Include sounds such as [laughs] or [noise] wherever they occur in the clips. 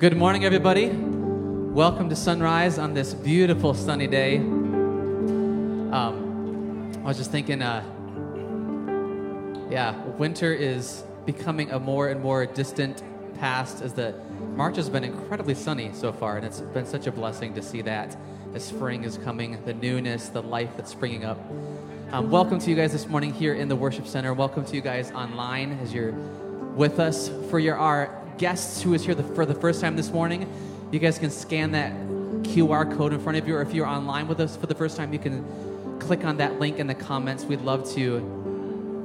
Good morning, everybody. Welcome to Sunrise on this beautiful sunny day. Um, I was just thinking, uh, yeah, winter is becoming a more and more distant past as the March has been incredibly sunny so far, and it's been such a blessing to see that as spring is coming, the newness, the life that's springing up. Um, welcome to you guys this morning here in the worship center. Welcome to you guys online as you're with us. For your our guests who is here the, for the first time this morning, you guys can scan that QR code in front of you, or if you're online with us for the first time, you can click on that link in the comments. We'd love to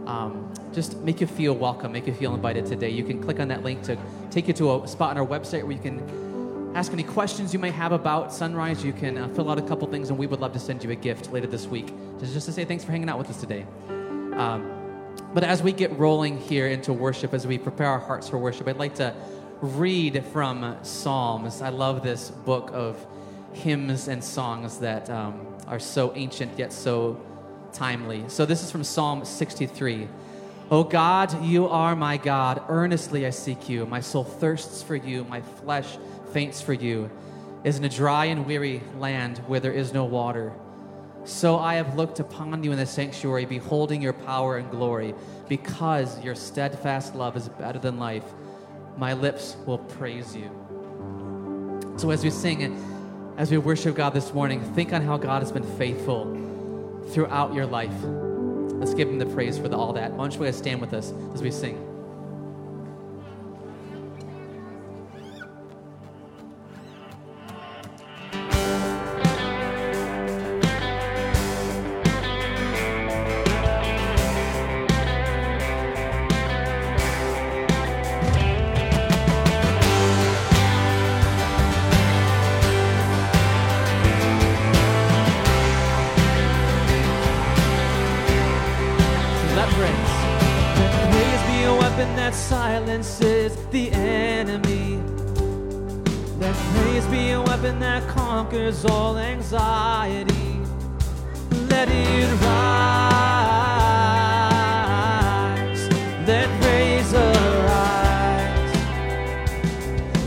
um, just make you feel welcome, make you feel invited today. You can click on that link to take you to a spot on our website where you can ask any questions you may have about Sunrise. You can uh, fill out a couple things, and we would love to send you a gift later this week, just, just to say thanks for hanging out with us today. Um, but as we get rolling here into worship, as we prepare our hearts for worship, I'd like to read from Psalms. I love this book of hymns and songs that um, are so ancient yet so timely. So this is from Psalm 63. O God, you are my God. Earnestly I seek you. My soul thirsts for you. My flesh faints for you. Is in a dry and weary land where there is no water. So I have looked upon you in the sanctuary, beholding your power and glory, because your steadfast love is better than life. My lips will praise you. So as we sing, as we worship God this morning, think on how God has been faithful throughout your life. Let's give him the praise for the, all that. Why don't you guys stand with us as we sing? Conquers all anxiety. Let it rise. Let praise arise.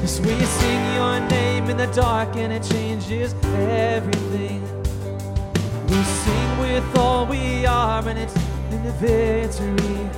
As we sing your name in the dark and it changes everything. We sing with all we are, and it's in the victory.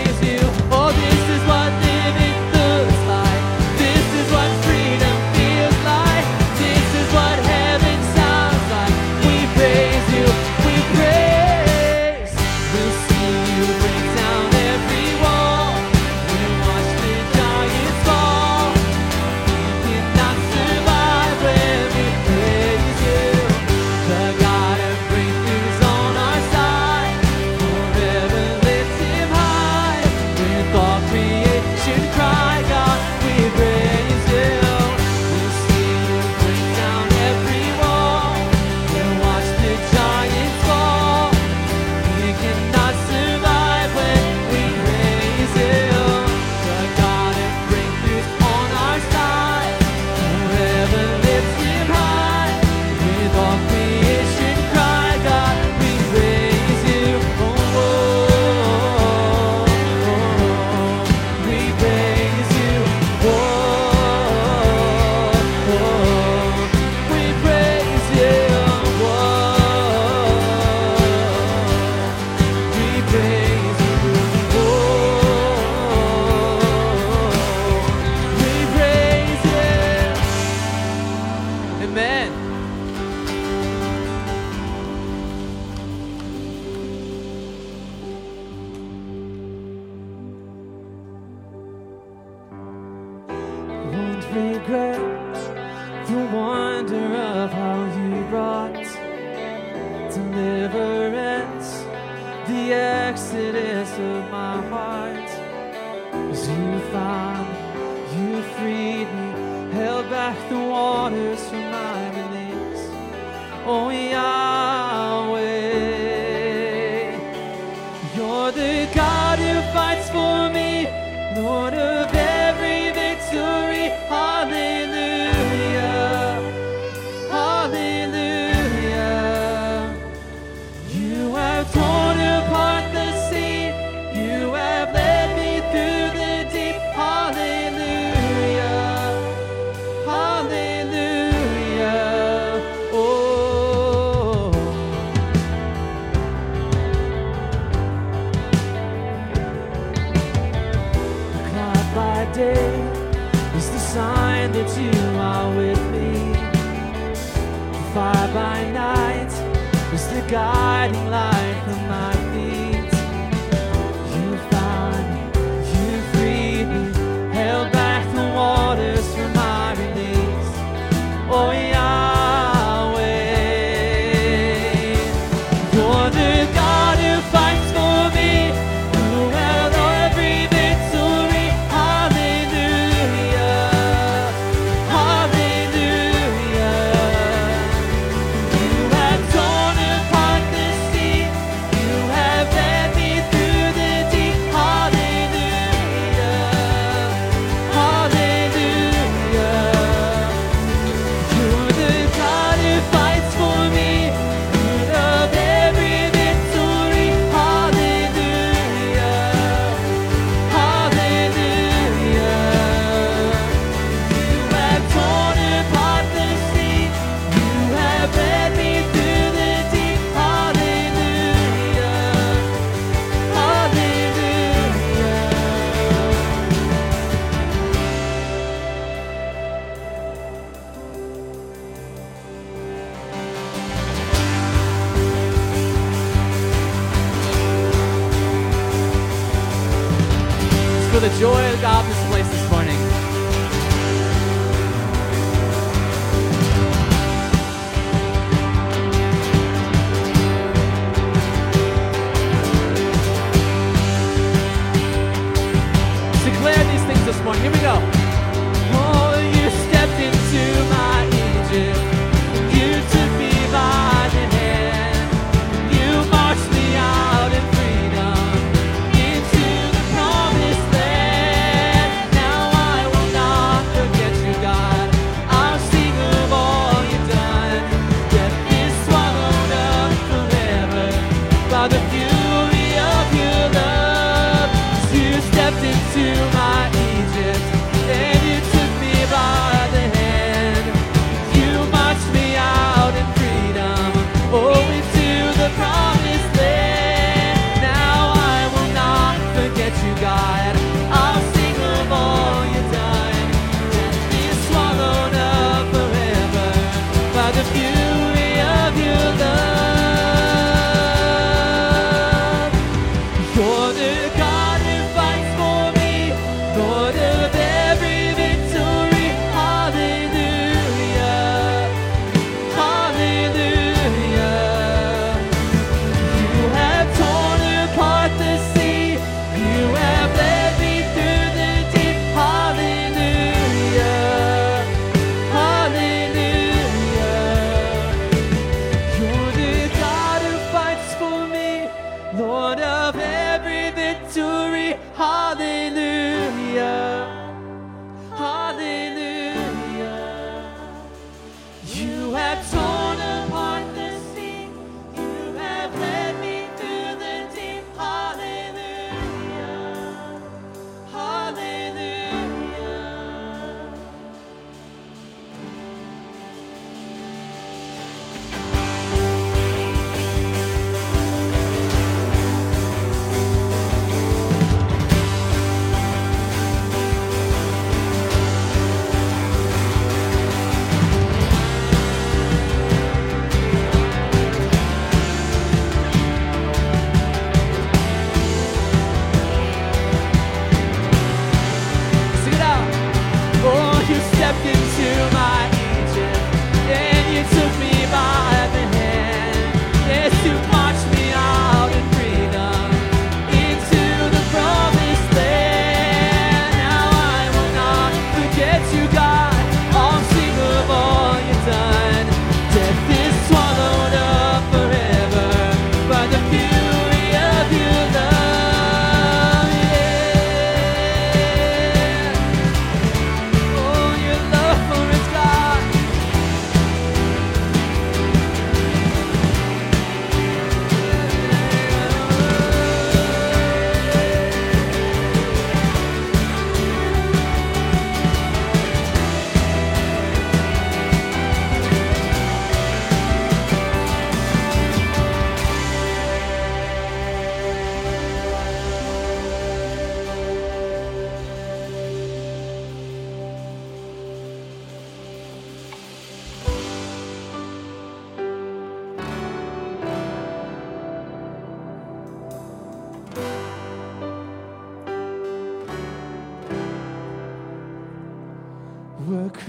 of this place this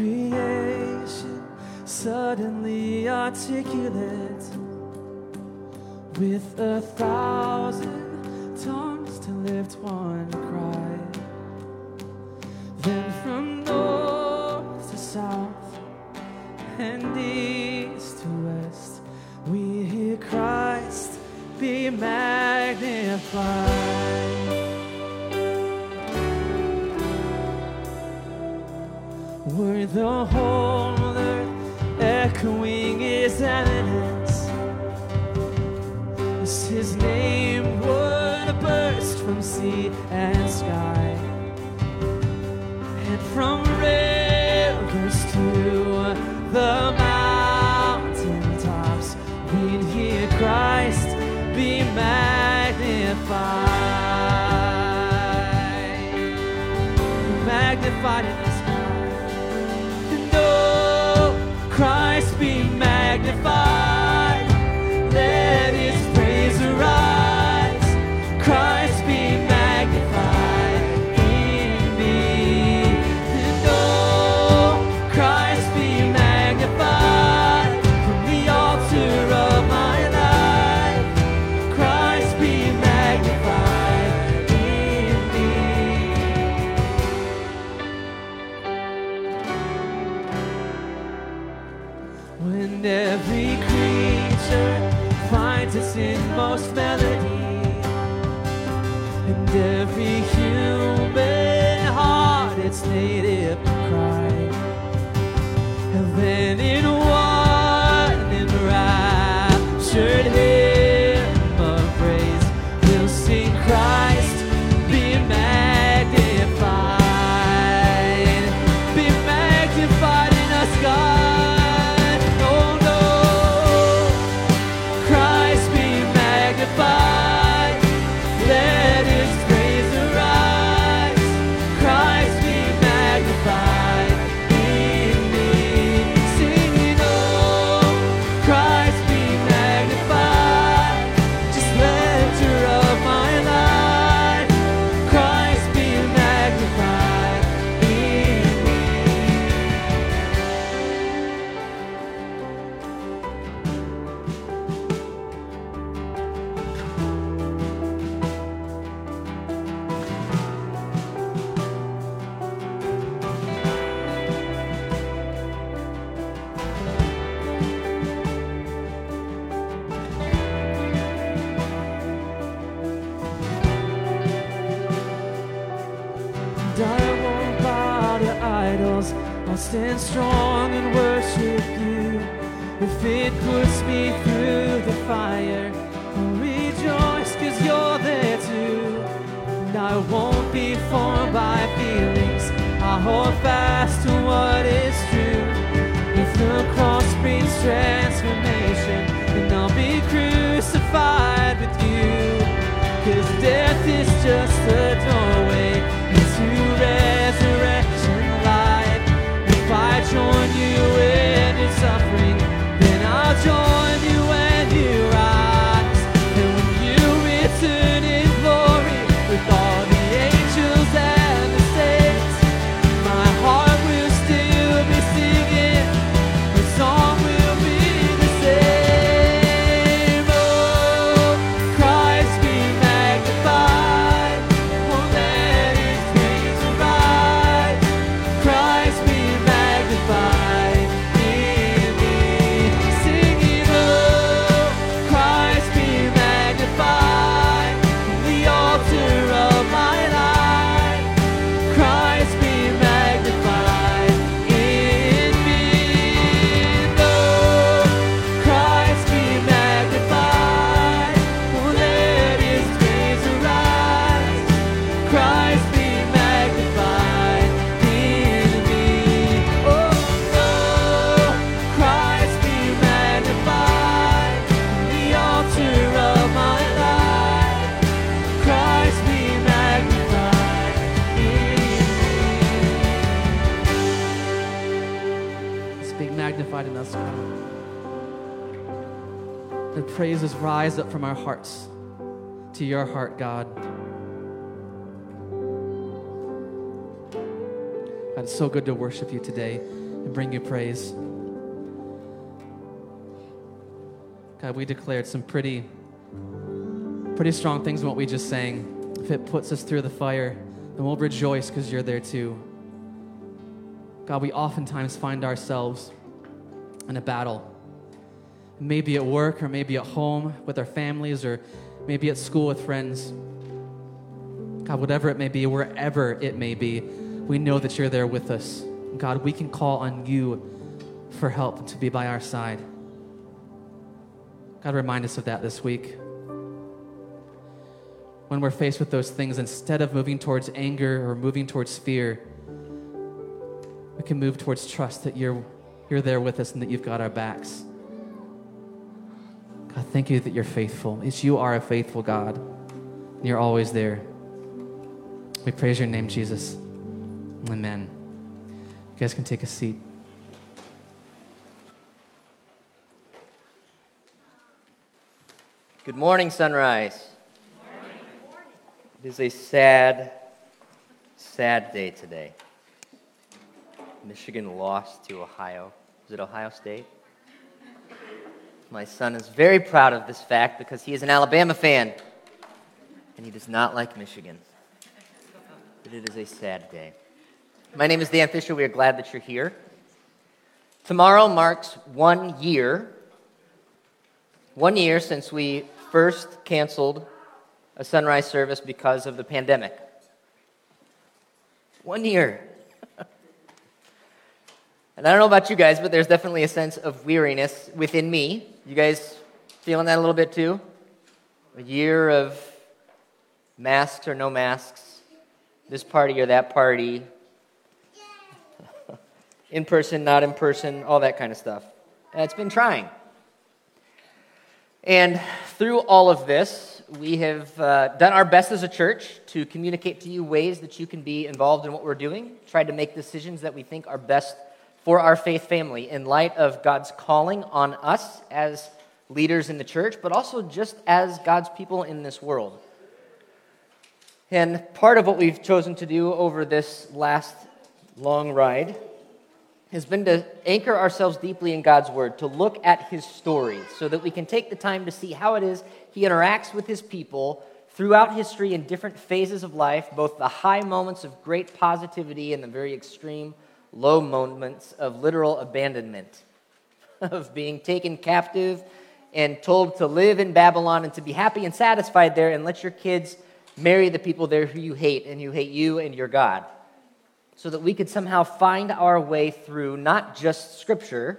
creation suddenly articulate with a thousand tongues to lift one cry. Then from north to south and east to west, we hear Christ be magnified. justified When every creature finds its inmost melody, and every human heart its native. hearts, to your heart, God. God, it's so good to worship you today and bring you praise. God, we declared some pretty, pretty strong things in what we just sang. If it puts us through the fire, then we'll rejoice because you're there too. God, we oftentimes find ourselves in a battle Maybe at work, or maybe at home with our families, or maybe at school with friends. God, whatever it may be, wherever it may be, we know that you're there with us. God, we can call on you for help to be by our side. God, remind us of that this week. When we're faced with those things, instead of moving towards anger or moving towards fear, we can move towards trust that you're, you're there with us and that you've got our backs. God, thank you that you're faithful. It's you are a faithful God, and you're always there. We praise your name, Jesus. Amen. You guys can take a seat. Good morning, Sunrise. It is a sad, sad day today. Michigan lost to Ohio. Is it Ohio State? My son is very proud of this fact because he is an Alabama fan and he does not like Michigan. But it is a sad day. My name is Dan Fisher. We are glad that you're here. Tomorrow marks one year, one year since we first canceled a sunrise service because of the pandemic. One year. And I don't know about you guys, but there's definitely a sense of weariness within me. You guys feeling that a little bit too? A year of masks or no masks, this party or that party, [laughs] in person, not in person, all that kind of stuff. And it's been trying. And through all of this, we have uh, done our best as a church to communicate to you ways that you can be involved in what we're doing, tried to make decisions that we think are best for our faith family in light of God's calling on us as leaders in the church, but also just as God's people in this world. And part of what we've chosen to do over this last long ride has been to anchor ourselves deeply in God's Word, to look at His story, so that we can take the time to see how it is He interacts with His people throughout history in different phases of life, both the high moments of great positivity and the very extreme low moments of literal abandonment, [laughs] of being taken captive and told to live in Babylon and to be happy and satisfied there and let your kids marry the people there who you hate and who hate you and your God. So that we could somehow find our way through not just Scripture,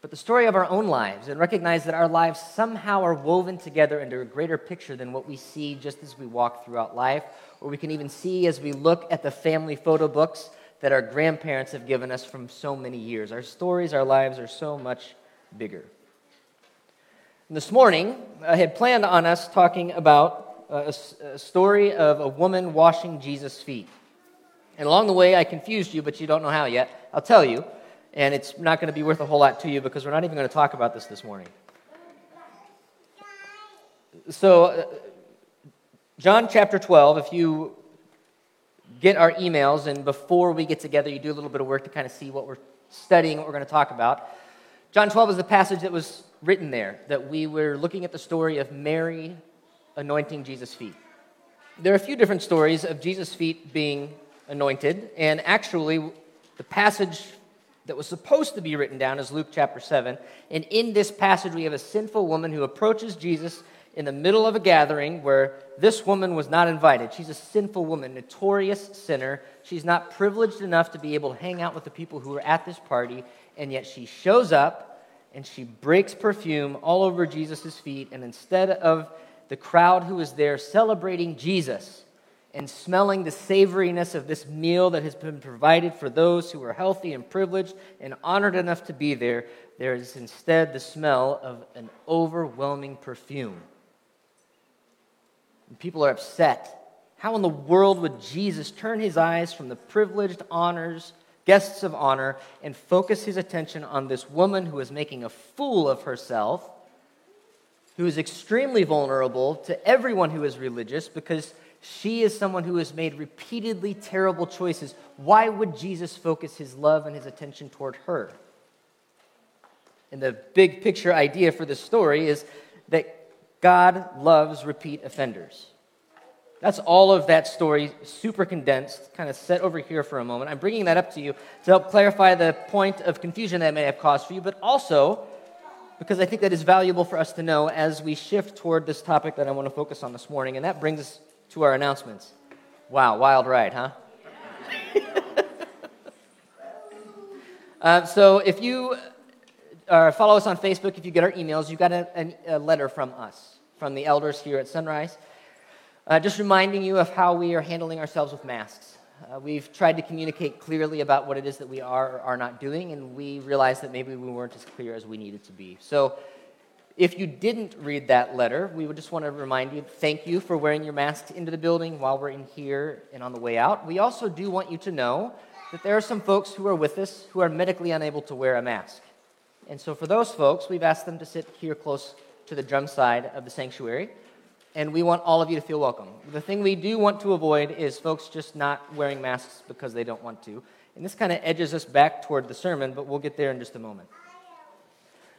but the story of our own lives and recognize that our lives somehow are woven together into a greater picture than what we see just as we walk throughout life, or we can even see as we look at the family photo books that our grandparents have given us from so many years. Our stories, our lives are so much bigger. And this morning, I had planned on us talking about a, a story of a woman washing Jesus' feet. And along the way, I confused you, but you don't know how yet. I'll tell you, and it's not going to be worth a whole lot to you because we're not even going to talk about this this morning. So, uh, John chapter 12, if you get our emails, and before we get together, you do a little bit of work to kind of see what we're studying, what we're going to talk about. John 12 is the passage that was written there, that we were looking at the story of Mary anointing Jesus' feet. There are a few different stories of Jesus' feet being anointed. And actually, the passage that was supposed to be written down is Luke chapter 7. And in this passage, we have a sinful woman who approaches Jesus in the middle of a gathering where this woman was not invited. She's a sinful woman, notorious sinner. She's not privileged enough to be able to hang out with the people who are at this party, and yet she shows up and she breaks perfume all over Jesus' feet. And instead of the crowd who is there celebrating Jesus, and smelling the savoriness of this meal that has been provided for those who are healthy and privileged and honored enough to be there, there is instead the smell of an overwhelming perfume. And people are upset. How in the world would Jesus turn his eyes from the privileged honors, guests of honor, and focus his attention on this woman who is making a fool of herself, who is extremely vulnerable to everyone who is religious because She is someone who has made repeatedly terrible choices. Why would Jesus focus his love and his attention toward her? And the big picture idea for this story is that God loves repeat offenders. That's all of that story, super condensed, kind of set over here for a moment. I'm bringing that up to you to help clarify the point of confusion that may have caused for you, but also because I think that is valuable for us to know as we shift toward this topic that I want to focus on this morning. And that brings us to our announcements. Wow, wild ride, huh? [laughs] uh, so if you uh, follow us on Facebook, if you get our emails, you got a, a, letter from us, from the elders here at Sunrise, uh, just reminding you of how we are handling ourselves with masks. Uh, we've tried to communicate clearly about what it is that we are or are not doing, and we realized that maybe we weren't as clear as we needed to be. So, if you didn't read that letter, we would just want to remind you thank you for wearing your masks into the building while we're in here and on the way out. We also do want you to know that there are some folks who are with us who are medically unable to wear a mask. And so, for those folks, we've asked them to sit here close to the drum side of the sanctuary and we want all of you to feel welcome. The thing we do want to avoid is folks just not wearing masks because they don't want to. And this kind of edges us back toward the sermon, but we'll get there in just a moment.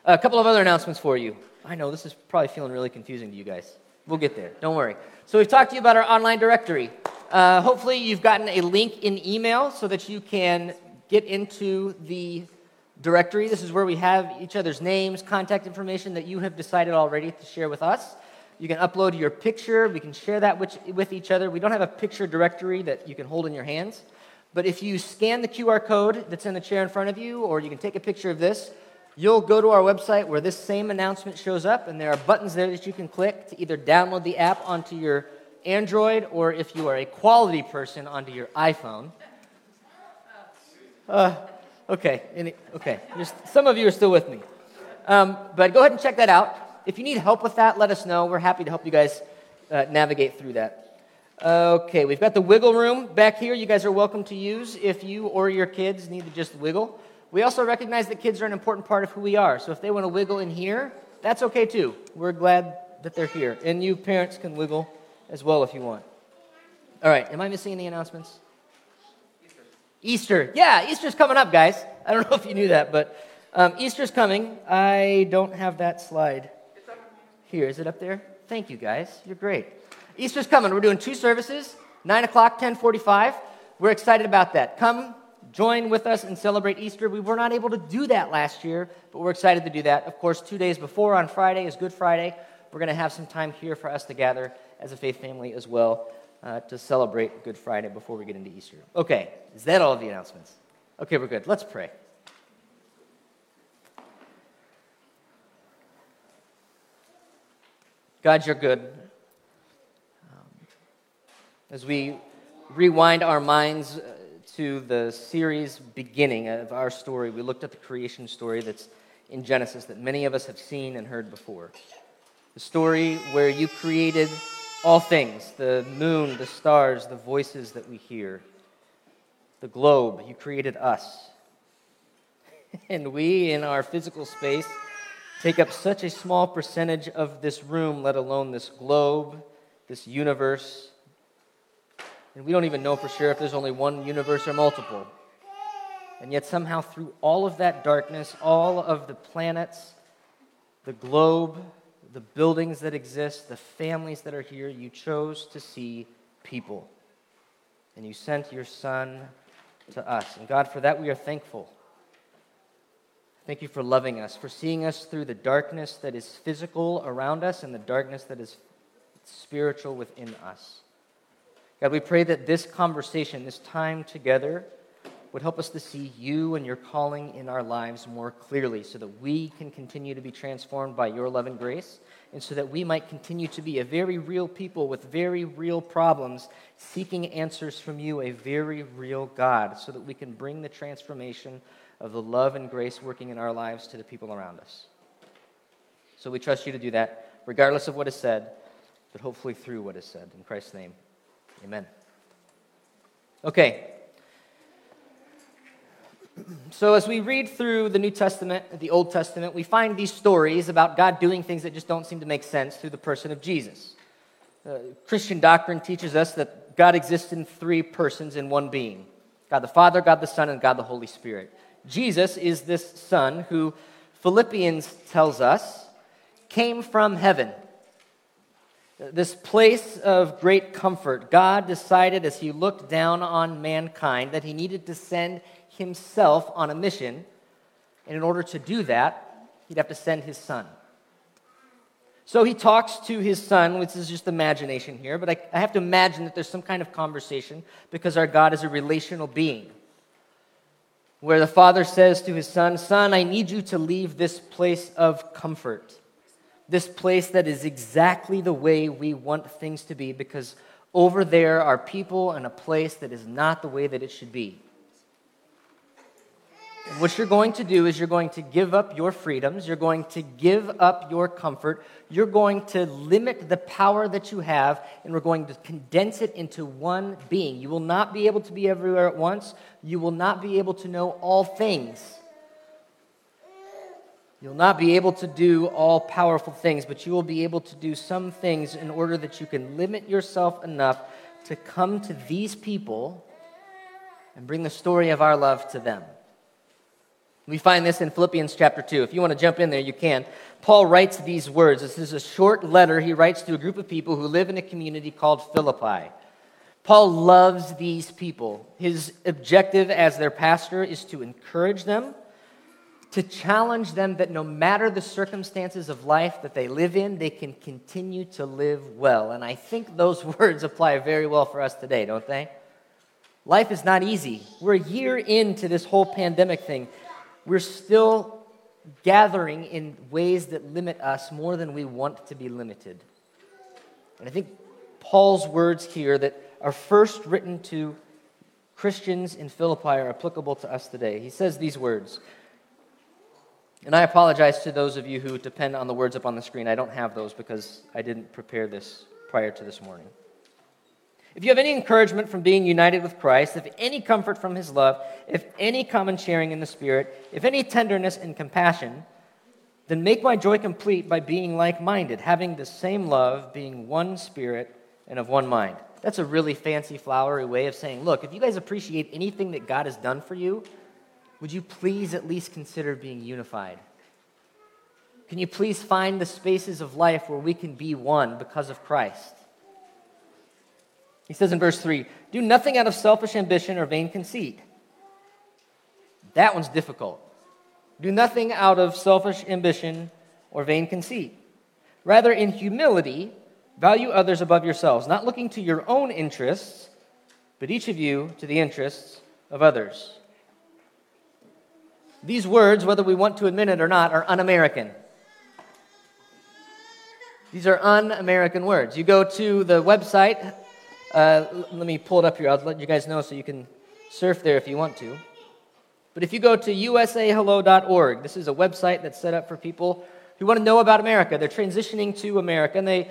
A couple of other announcements for you. I know this is probably feeling really confusing to you guys. We'll get there. Don't worry. So, we've talked to you about our online directory. Uh, hopefully, you've gotten a link in email so that you can get into the directory. This is where we have each other's names, contact information that you have decided already to share with us. You can upload your picture. We can share that with, each other. We don't have a picture directory that you can hold in your hands. But if you scan the QR code that's in the chair in front of you, or you can take a picture of this, you'll go to our website where this same announcement shows up, and there are buttons there that you can click to either download the app onto your Android, or if you are a quality person, onto your iPhone. Uh, okay, Any, okay. Some of you are still with me. Um, but go ahead and check that out. If you need help with that, let us know. We're happy to help you guys uh, navigate through that. Okay, we've got the wiggle room back here. You guys are welcome to use if you or your kids need to just wiggle. We also recognize that kids are an important part of who we are. So if they want to wiggle in here, that's okay too. We're glad that they're here. And you parents can wiggle as well if you want. All right, am I missing any announcements? Easter. Yeah, Easter's coming up, guys. I don't [laughs] know if you knew that, but um, Easter's coming. I don't have that slide here. Is it up there? Thank you, guys. You're great. Easter's coming. We're doing two services, 9 o'clock, 1045. We're excited about that. Come join with us and celebrate Easter. We were not able to do that last year, but we're excited to do that. Of course, two days before on Friday is Good Friday. We're going to have some time here for us to gather as a faith family as well uh, to celebrate Good Friday before we get into Easter. Okay, is that all of the announcements? Okay, we're good. Let's pray. God, you're good. Um, as we rewind our minds uh, to the series beginning of our story, we looked at the creation story that's in Genesis that many of us have seen and heard before. The story where you created all things the moon, the stars, the voices that we hear, the globe, you created us. [laughs] And we, in our physical space, take up such a small percentage of this room, let alone this globe, this universe. And we don't even know for sure if there's only one universe or multiple. And yet, somehow, through all of that darkness, all of the planets, the globe, the buildings that exist, the families that are here, you chose to see people. And you sent your Son to us. And God, for that we are thankful. Thank you for loving us, for seeing us through the darkness that is physical around us and the darkness that is spiritual within us. God, we pray that this conversation, this time together, would help us to see you and your calling in our lives more clearly so that we can continue to be transformed by your love and grace and so that we might continue to be a very real people with very real problems, seeking answers from you, a very real God, so that we can bring the transformation of the love and grace working in our lives to the people around us. So we trust you to do that, regardless of what is said, but hopefully through what is said. In Christ's name, amen. Okay. So, as we read through the New Testament, the Old Testament, we find these stories about God doing things that just don't seem to make sense through the person of Jesus. Uh, Christian doctrine teaches us that God exists in three persons in one being God the Father, God the Son, and God the Holy Spirit. Jesus is this Son who Philippians tells us came from heaven. This place of great comfort. God decided as he looked down on mankind that he needed to send himself on a mission. And in order to do that, he'd have to send his son. So he talks to his son, which is just imagination here, but I, I, have to imagine that there's some kind of conversation because our God is a relational being. Where the father says to his son, Son, I need you to leave this place of comfort, this place that is exactly the way we want things to be, because over there are people and a place that is not the way that it should be what you're going to do is you're going to give up your freedoms, you're going to give up your comfort, you're going to limit the power that you have, and we're going to condense it into one being. You will not be able to be everywhere at once, you will not be able to know all things. You'll not be able to do all powerful things, but you will be able to do some things in order that you can limit yourself enough to come to these people and bring the story of our love to them. We find this in Philippians chapter 2. If you want to jump in there, you can. Paul writes these words. This is a short letter he writes to a group of people who live in a community called Philippi. Paul loves these people. His objective as their pastor is to encourage them, to challenge them that no matter the circumstances of life that they live in, they can continue to live well. And I think those [laughs] words apply very well for us today, don't they? Life is not easy. We're a year into this whole pandemic thing we're still gathering in ways that limit us more than we want to be limited. And I think Paul's words here that are first written to Christians in Philippi are applicable to us today. He says these words. And I apologize to those of you who depend on the words up on the screen. I don't have those because I didn't prepare this prior to this morning. If you have any encouragement from being united with Christ, if any comfort from his love, if any common sharing in the Spirit, if any tenderness and compassion, then make my joy complete by being like minded, having the same love, being one spirit and of one mind. That's a really fancy, flowery way of saying, look, if you guys appreciate anything that God has done for you, would you please at least consider being unified? Can you please find the spaces of life where we can be one because of Christ? He says in verse 3 Do nothing out of selfish ambition or vain conceit. That one's difficult. Do nothing out of selfish ambition or vain conceit. Rather, in humility, value others above yourselves, not looking to your own interests, but each of you to the interests of others. These words, whether we want to admit it or not, are un American. These are un American words. You go to the website uh, let me pull it up here. I'll let you guys know so you can surf there if you want to. But if you go to usahello.org, this is a website that's set up for people who want to know about America. They're transitioning to America, and they,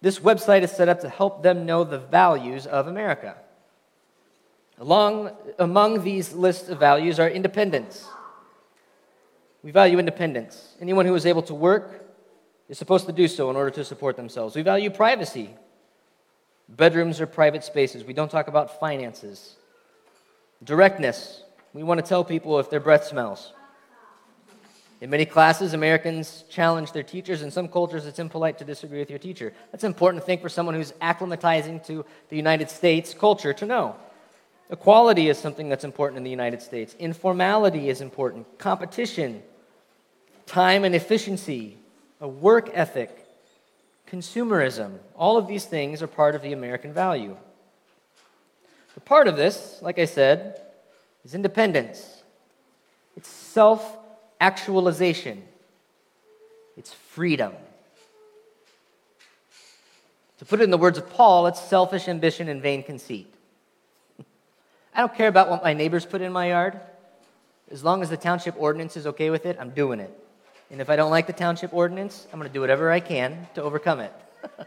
this website is set up to help them know the values of America. Along, among these lists of values are independence. We value independence. Anyone who is able to work is supposed to do so in order to support themselves. We value privacy. Bedrooms are private spaces. We don't talk about finances. Directness. We want to tell people if their breath smells. In many classes, Americans challenge their teachers. In some cultures, it's impolite to disagree with your teacher. That's important to think for someone who's acclimatizing to the United States culture to know. Equality is something that's important in the United States. Informality is important. Competition, time and efficiency, a work ethic, consumerism. All of these things are part of the American value. But part of this, like I said, is independence. It's self actualization. It's freedom. To put it in the words of Paul, it's selfish ambition and vain conceit. [laughs] I don't care about what my neighbors put in my yard. As long as the township ordinance is okay with it, I'm doing it. And if I don't like the township ordinance, I'm going to do whatever I can to overcome it. [laughs]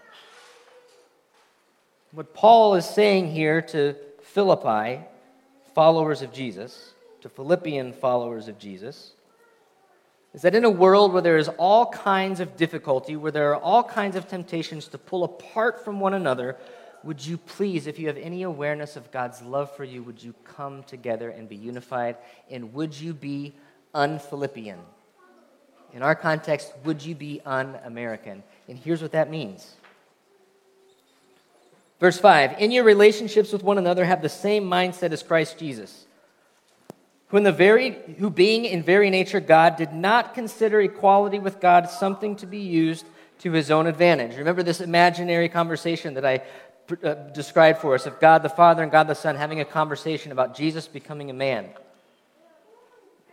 what Paul is saying here to Philippi, followers of Jesus, to Philippian followers of Jesus, is that in a world where there is all kinds of difficulty, where there are all kinds of temptations to pull apart from one another, would you please, if you have any awareness of God's love for you, would you come together and be unified? And would you be un Philippian? In our context, would you be un American? And here's what that means. Verse 5 In your relationships with one another, have the same mindset as Christ Jesus who, in the very, who being in very nature God, did not consider equality with God something to be used to his own advantage. Remember this imaginary conversation that I uh, described for us of God the Father and God the Son having a conversation about Jesus becoming a man.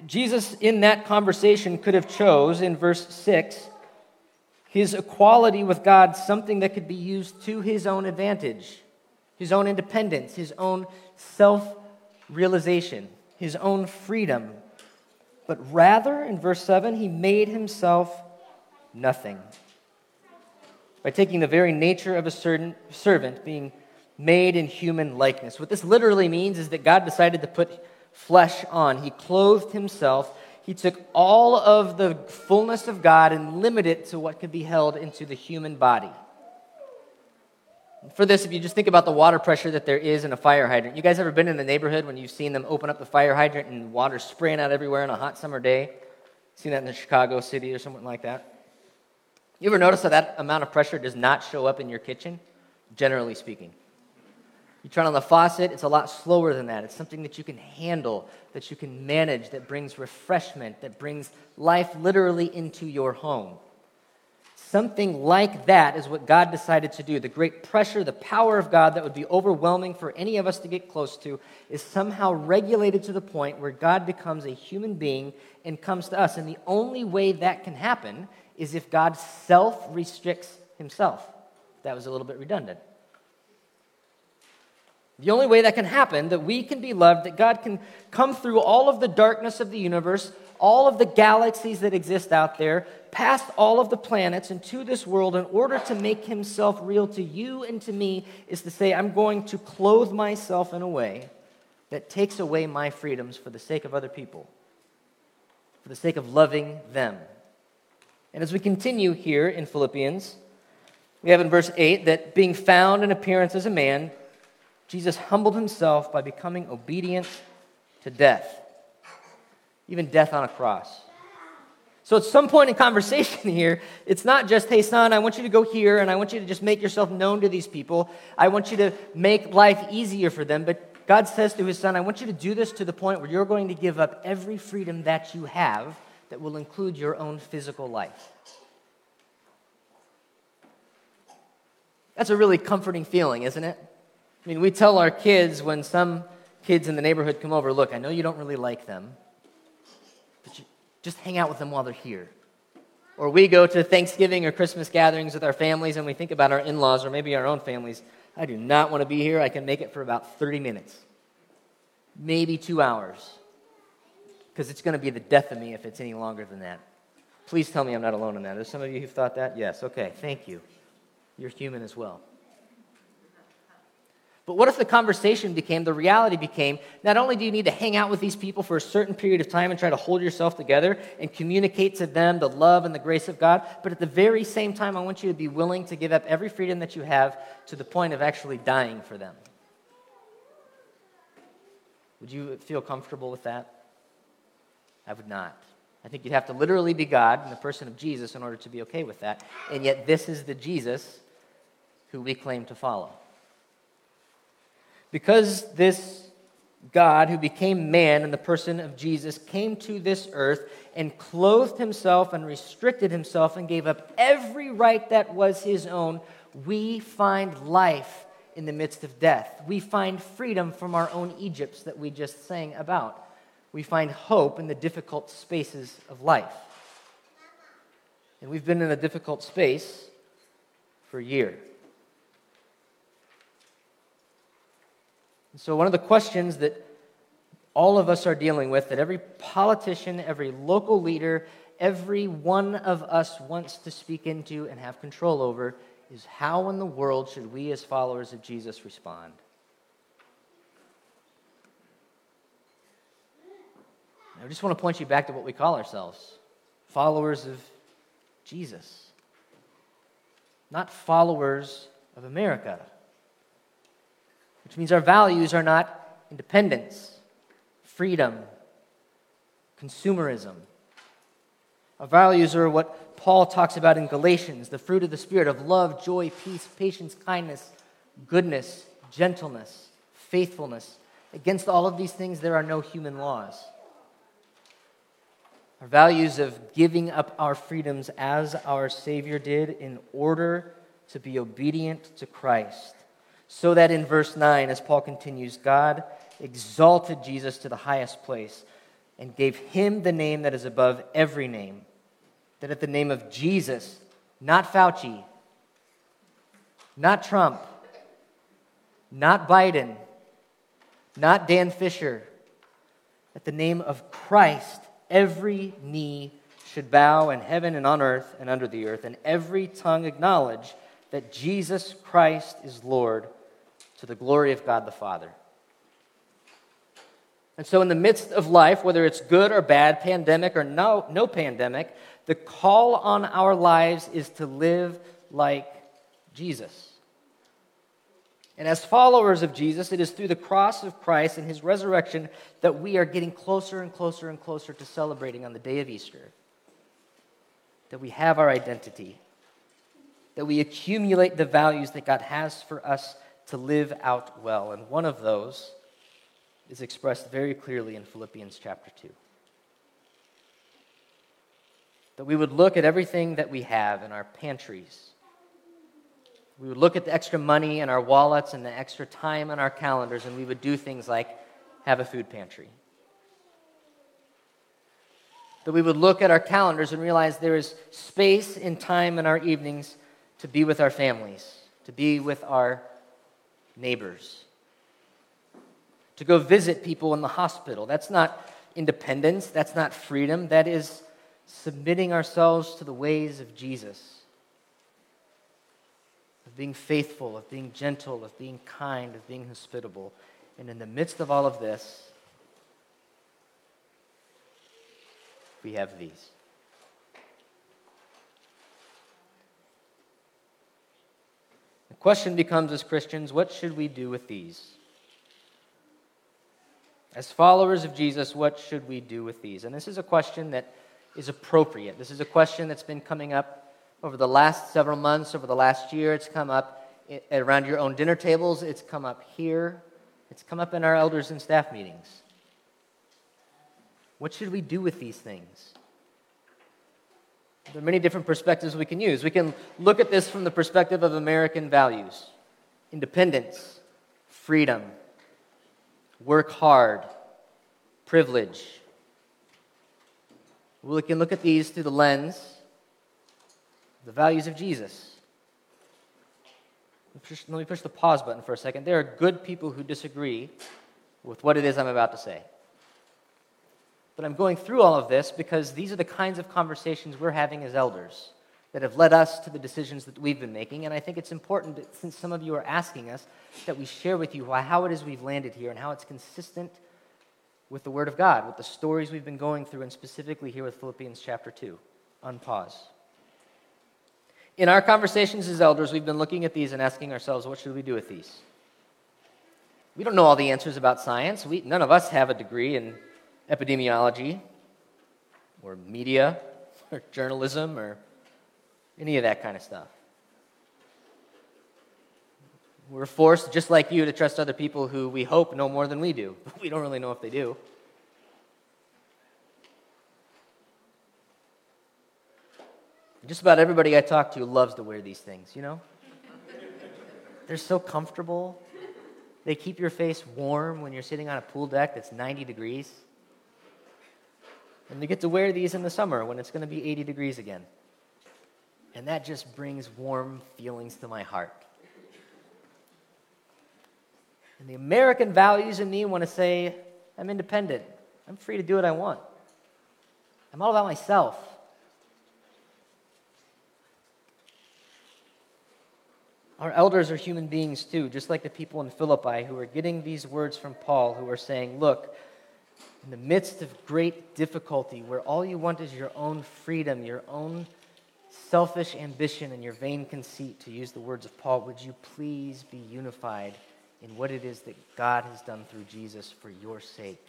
Jesus, in that conversation, could have chose in verse 6 his equality with God something that could be used to his own advantage, his own independence, his own self realization his own freedom, but rather, in verse 7, he made himself nothing. By taking the very nature of a certain servant, being made in human likeness. What this literally means is that God decided to put flesh on. He clothed himself. He took all of the fullness of God and limited it to what could be held into the human body. For this, if you just think about the water pressure that there is in a fire hydrant, you guys ever been in the neighborhood when you've seen them open up the fire hydrant and water spraying out everywhere on a hot summer day? Seen that in the Chicago city or something like that? You ever notice that that amount of pressure does not show up in your kitchen, generally speaking? You turn on the faucet, it's a lot slower than that. It's something that you can handle, that you can manage, that brings refreshment, that brings life literally into your home. Something like that is what God decided to do. The great pressure, the power of God that would be overwhelming for any of us to get close to is somehow regulated to the point where God becomes a human being and comes to us. And the only way that can happen is if God self restricts himself. That was a little bit redundant. The only way that can happen, that we can be loved, that God can come through all of the darkness of the universe, all of the galaxies that exist out there, past all of the planets into this world in order to make himself real to you and to me is to say, I'm going to clothe myself in a way that takes away my freedoms for the sake of other people, for the sake of loving them. And as we continue here in Philippians, we have in verse 8 that being found in appearance as a man, Jesus humbled himself by becoming obedient to death, even death on a cross. So at some point in conversation [laughs] here, it's not just, hey, son, I want you to go here and I want you to just make yourself known to these people. I want you to make life easier for them. But God says to his son, I want you to do this to the point where you're going to give up every freedom that you have that will include your own physical life. That's a really comforting feeling, isn't it? I mean, we tell our kids when some kids in the neighborhood come over, look, I know you don't really like them but just hang out with them while they're here. Or we go to Thanksgiving or Christmas gatherings with our families and we think about our in laws or maybe our own families. I do not want to be here. I can make it for about 30 minutes, maybe two hours, because it's going to be the death of me if it's any longer than that. Please tell me I'm not alone in that. There's some of you who've thought that? Yes. Okay. Thank you. You're human as well. But what if the conversation became, the reality became, not only do you need to hang out with these people for a certain period of time and try to hold yourself together and communicate to them the love and the grace of God, but at the very same time, I want you to be willing to give up every freedom that you have to the point of actually dying for them. Would you feel comfortable with that? I would not. I think you'd have to literally be God in the person of Jesus in order to be okay with that. And yet, this is the Jesus who we claim to follow. Because this God, who became man in the person of Jesus, came to this earth and clothed himself and restricted himself and gave up every right that was his own, we find life in the midst of death. We find freedom from our own Egypts that we just sang about. We find hope in the difficult spaces of life. And we've been in a difficult space for years. So, one of the questions that all of us are dealing with, that every politician, every local leader, every one of us wants to speak into and have control over, is how in the world should we, as followers of Jesus, respond? I just want to point you back to what we call ourselves followers of Jesus, not followers of America, which means our values are not independence, freedom, consumerism. Our values are what Paul talks about in Galatians the fruit of the Spirit of love, joy, peace, patience, kindness, goodness, gentleness, faithfulness. Against all of these things, there are no human laws. Our values of giving up our freedoms as our Savior did in order to be obedient to Christ. So that in verse 9, as Paul continues, God exalted Jesus to the highest place and gave him the name that is above every name. That at the name of Jesus, not Fauci, not Trump, not Biden, not Dan Fisher, at the name of Christ, every knee should bow in heaven and on earth and under the earth, and every tongue acknowledge that Jesus Christ is Lord to the glory of God the Father. And so, in the midst of life, whether it's good or bad, pandemic or no, no pandemic, the call on our lives is to live like Jesus. And as followers of Jesus, it is through the cross of Christ and his resurrection that we are getting closer and closer and closer to celebrating on the day of Easter. That we have our identity, that we accumulate the values that God has for us to live out well. And one of those is expressed very clearly in Philippians chapter 2. That we would look at everything that we have in our pantries we would look at the extra money in our wallets and the extra time on our calendars, and we would do things like have a food pantry. That we would look at our calendars and realize there is space and time in our evenings to be with our families, to be with our neighbors, to go visit people in the hospital. That's not independence, that's not freedom, that is submitting ourselves to the ways of Jesus of being faithful, of being gentle, of being kind, of being hospitable. And in the midst of all of this, we have these. Question becomes as Christians, what should we do with these? As followers of Jesus, what should we do with these? And this is a question that is appropriate. This is a question that's been coming up over the last several months, over the last year. It's come up around your own dinner tables, it's come up here, it's come up in our elders and staff meetings. What should we do with these things? There are many different perspectives we can use. We can look at this from the perspective of American values independence, freedom, work hard, privilege. We can look at these through the lens the values of Jesus. Let me push the pause button for a second. There are good people who disagree with what it is I'm about to say. But I'm going through all of this because these are the kinds of conversations we're having as elders that have led us to the decisions that we've been making. And I think it's important, that, since some of you are asking us, that we share with you why, how it is we've landed here and how it's consistent with the Word of God, with the stories we've been going through, and specifically here with Philippians chapter 2. Unpause. In our conversations as elders, we've been looking at these and asking ourselves, what should we do with these? We don't know all the answers about science. We, none of us have a degree in epidemiology or media [laughs] or journalism or any of that kind of stuff. We're forced, just like you, to trust other people who we hope know more than we do. But [laughs] we don't really know if they do. Just about everybody I talk to loves to wear these things, you know? They're so comfortable. They keep your face warm when you're sitting on a pool deck that's 90 degrees. And you get to wear these in the summer when it's going to be 80 degrees again. And that just brings warm feelings to my heart. And the American values in me want to say, I'm independent. I'm free to do what I want. I'm all about myself. Our elders are human beings too, just like the people in Philippi who are getting these words from Paul, who are saying, Look, in the midst of great difficulty, where all you want is your own freedom, your own selfish ambition, and your vain conceit, to use the words of Paul, would you please be unified in what it is that God has done through Jesus for your sake?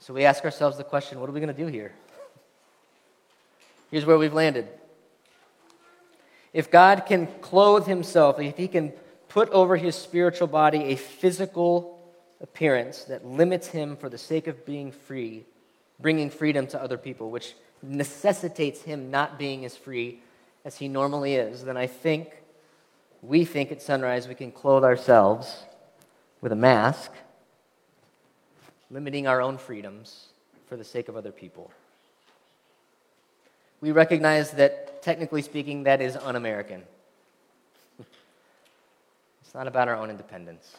So we ask ourselves the question what are we going to do here? [laughs] Here's where we've landed. If God can clothe himself, if he can put over his spiritual body a physical appearance that limits him for the sake of being free, bringing freedom to other people, which necessitates him not being as free as he normally is, then I think we think at sunrise we can clothe ourselves with a mask, limiting our own freedoms for the sake of other people. We recognize that, technically speaking, that is un American. [laughs] it's not about our own independence,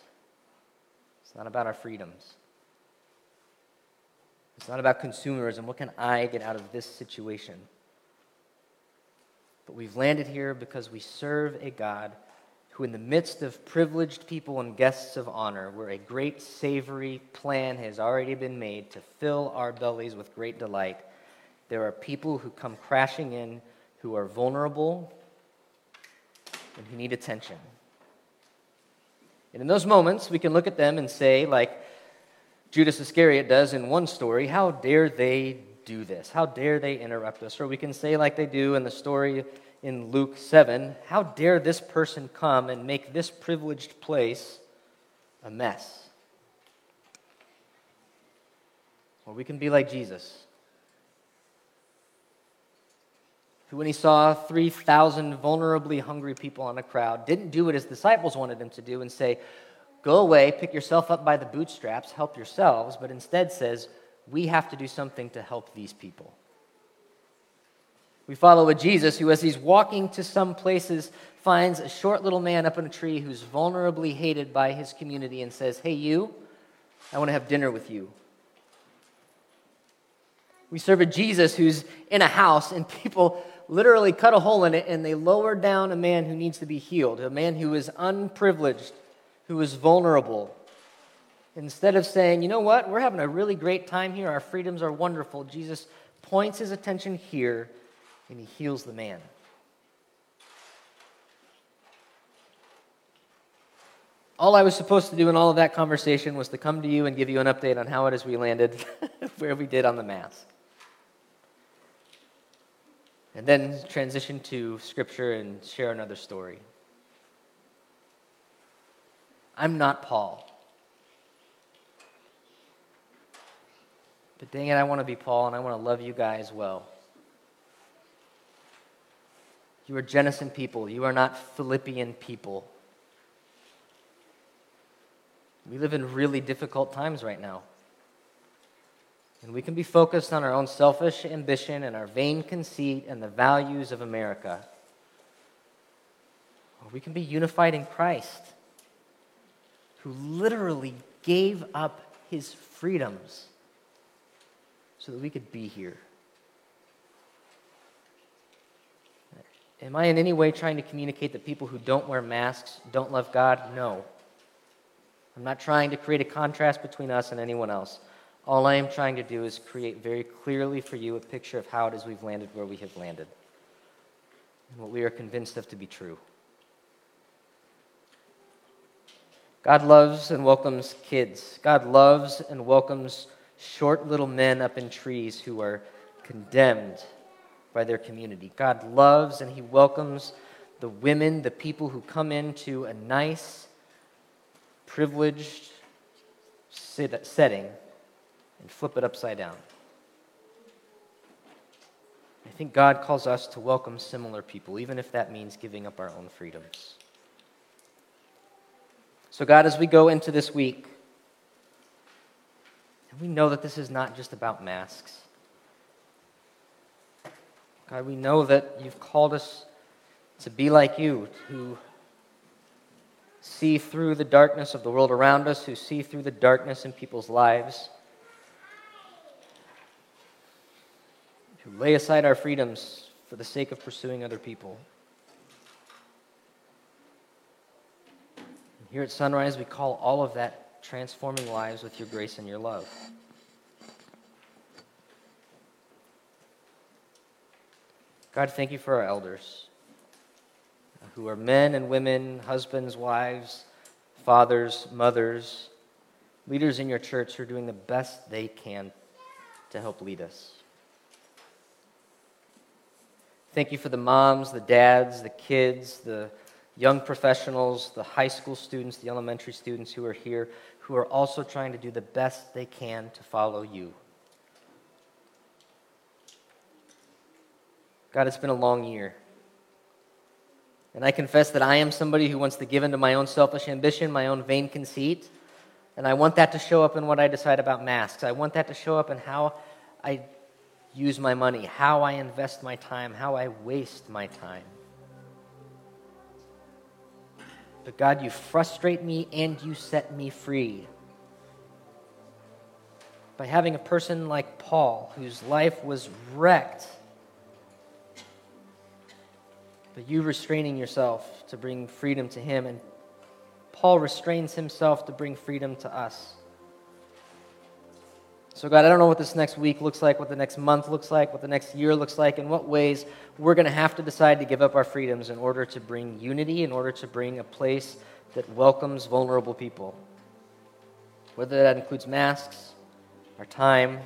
not about our freedoms. It's not about consumerism. What can I get out of this situation? But we've landed here because we serve a God who, in the midst of privileged people and guests of honor, where a great savory plan has already been made to fill our bellies with great delight, there are people who come crashing in who are vulnerable and who need attention. And in those moments, we can look at them and say, like Judas Iscariot does in one story, how dare they do this? How dare they interrupt us? Or we can say, like they do in the story in Luke 7, how dare this person come and make this privileged place a mess? Or we can be like Jesus who, when he saw 3,000 vulnerably hungry people in a crowd, didn't do what his disciples wanted him to do and say, Go away, pick yourself up by the bootstraps, help yourselves, but instead says, We have to do something to help these people. We follow a Jesus who, as he's walking to some places, finds a short little man up in a tree who's vulnerably hated by his community and says, Hey, you, I want to have dinner with you. We serve a Jesus who's in a house and people literally cut a hole in it and they lower down a man who needs to be healed, a man who is unprivileged, who is vulnerable. Instead of saying, you know what, we're having a really great time here, our freedoms are wonderful, Jesus points his attention here and he heals the man. All I was supposed to do in all of that conversation was to come to you and give you an update on how it is we landed, [laughs] where we did on the mass and then transition to scripture and share another story. I'm not Paul. But dang it, I want to be Paul and I want to love you guys well. You are Jenison people. You are not Philippian people. We live in really difficult times right now. And we can be focused on our own selfish ambition and our vain conceit and the values of America. Or we can be unified in Christ, who literally gave up his freedoms so that we could be here. Am I in any way trying to communicate that people who don't wear masks don't love God? No. I'm not trying to create a contrast between us and anyone else. All I am trying to do is create very clearly for you a picture of how it is we've landed where we have landed and what we are convinced of to be true. God loves and welcomes kids. God loves and welcomes short little men up in trees who are condemned by their community. God loves and He welcomes the women, the people who come into a nice, privileged setting and flip it upside down. I think God calls us to welcome similar people, even if that means giving up our own freedoms. So, God, as we go into this week, and we know that this is not just about masks. God, we know that you've called us to be like you, to see through the darkness of the world around us, who see through the darkness in people's lives. To lay aside our freedoms for the sake of pursuing other people. Here at Sunrise, we call all of that transforming lives with your grace and your love. God, thank you for our elders uh, who are men and women, husbands, wives, fathers, mothers, leaders in your church who are doing the best they can to help lead us. Thank you for the moms, the dads, the kids, the young professionals, the high school students, the elementary students who are here, who are also trying to do the best they can to follow you. God, it's been a long year. And I confess that I am somebody who wants to give in to my own selfish ambition, my own vain conceit. And I want that to show up in what I decide about masks. I want that to show up in how I use my money, how I invest my time, how I waste my time. But God, you frustrate me and you set me free. By having a person like Paul, whose life was wrecked but you restraining yourself to bring freedom to him. And Paul restrains himself to bring freedom to us. So, God, I don't know what this next week looks like, what the next month looks like, what the next year looks like, in what ways we're going to have to decide to give up our freedoms in order to bring unity, in order to bring a place that welcomes vulnerable people. Whether that includes masks, our time,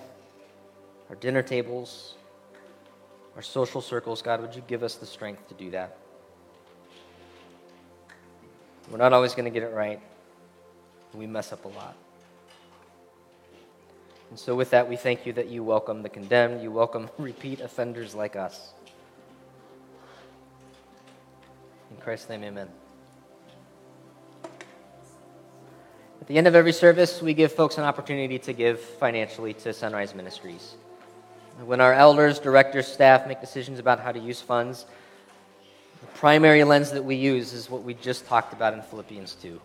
our dinner tables, our social circles, God, would you give us the strength to do that? We're not always going to get it right. We mess up a lot. And so, with that, we thank you that you welcome the condemned, you welcome [laughs] repeat offenders like us. In Christ's name, amen. At the end of every service, we give folks an opportunity to give financially to Sunrise Ministries. When our elders, directors, staff make decisions about how to use funds, the primary lens that we use is what we just talked about in Philippians 2.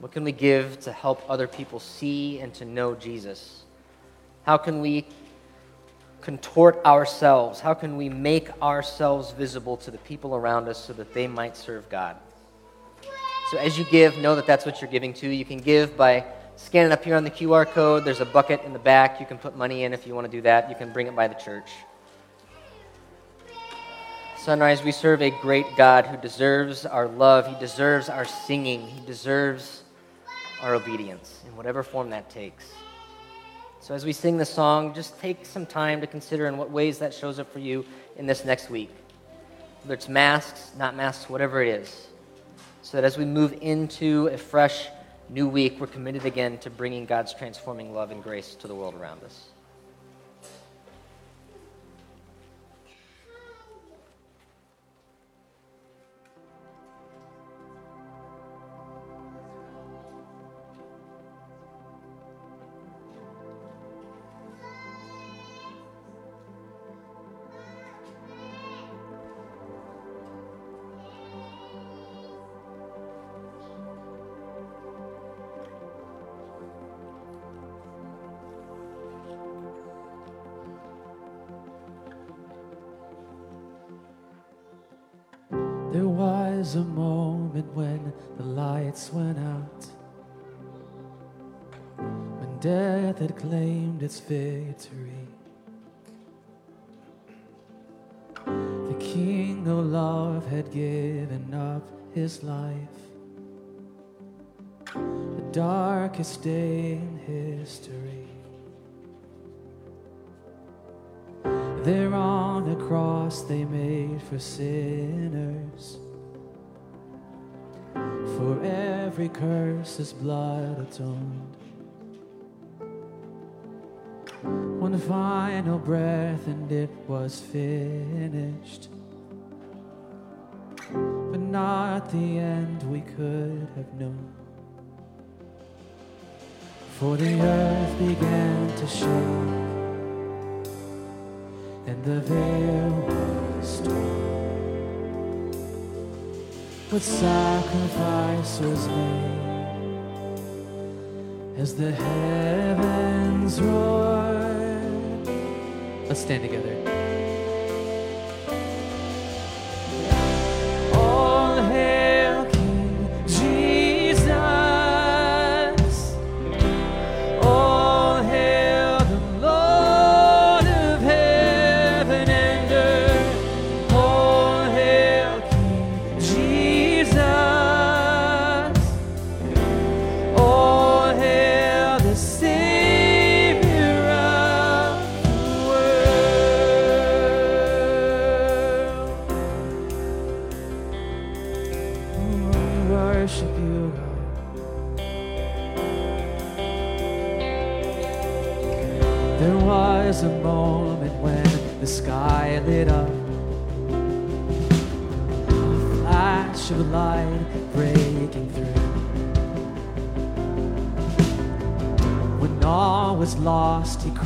What can we give to help other people see and to know Jesus? How can we contort ourselves? How can we make ourselves visible to the people around us so that they might serve God? So, as you give, know that that's what you're giving to. You can give by scanning up here on the QR code. There's a bucket in the back. You can put money in if you want to do that. You can bring it by the church. Sunrise, we serve a great God who deserves our love. He deserves our singing. He deserves our obedience in whatever form that takes. So, as we sing the song, just take some time to consider in what ways that shows up for you in this next week. Whether it's masks, not masks, whatever it is. So that as we move into a fresh new week, we're committed again to bringing God's transforming love and grace to the world around us. Its victory. The King of love had given up his life, the darkest day in history. There on a cross they made for sinners for every curse his blood atoned. One final breath and it was finished. But not the end we could have known. For the earth began to shake, and the veil was torn but sacrifice was made as the heavens roar. Let's stand together.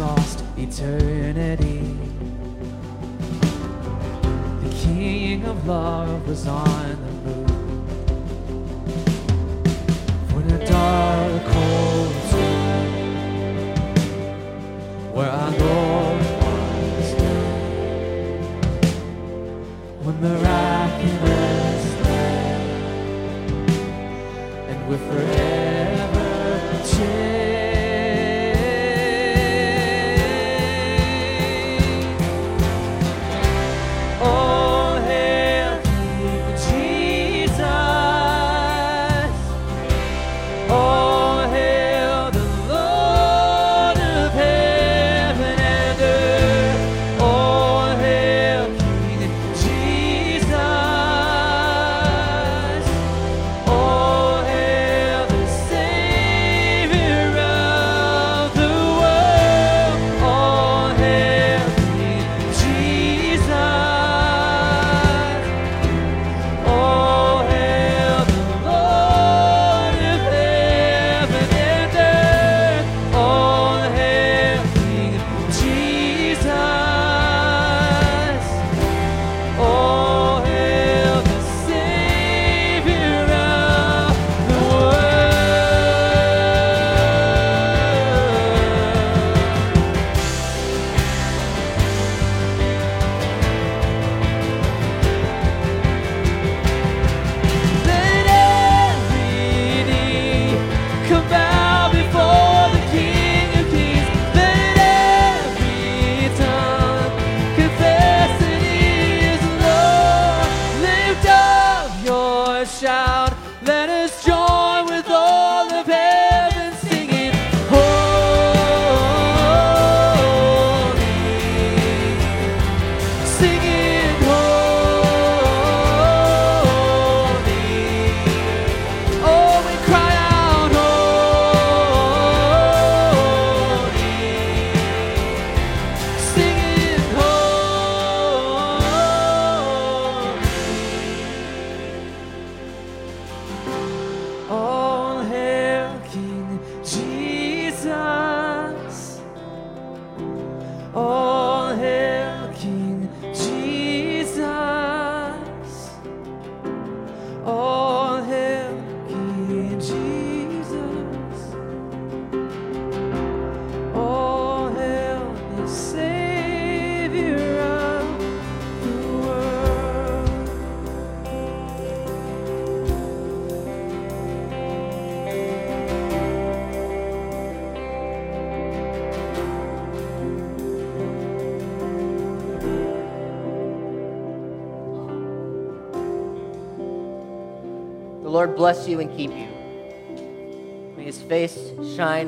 across eternity. The King of Love was on the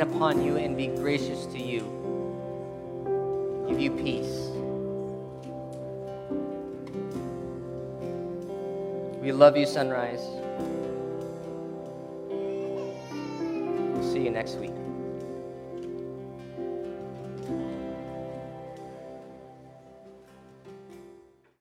upon you and be gracious to you, give you peace. We love you, sunrise.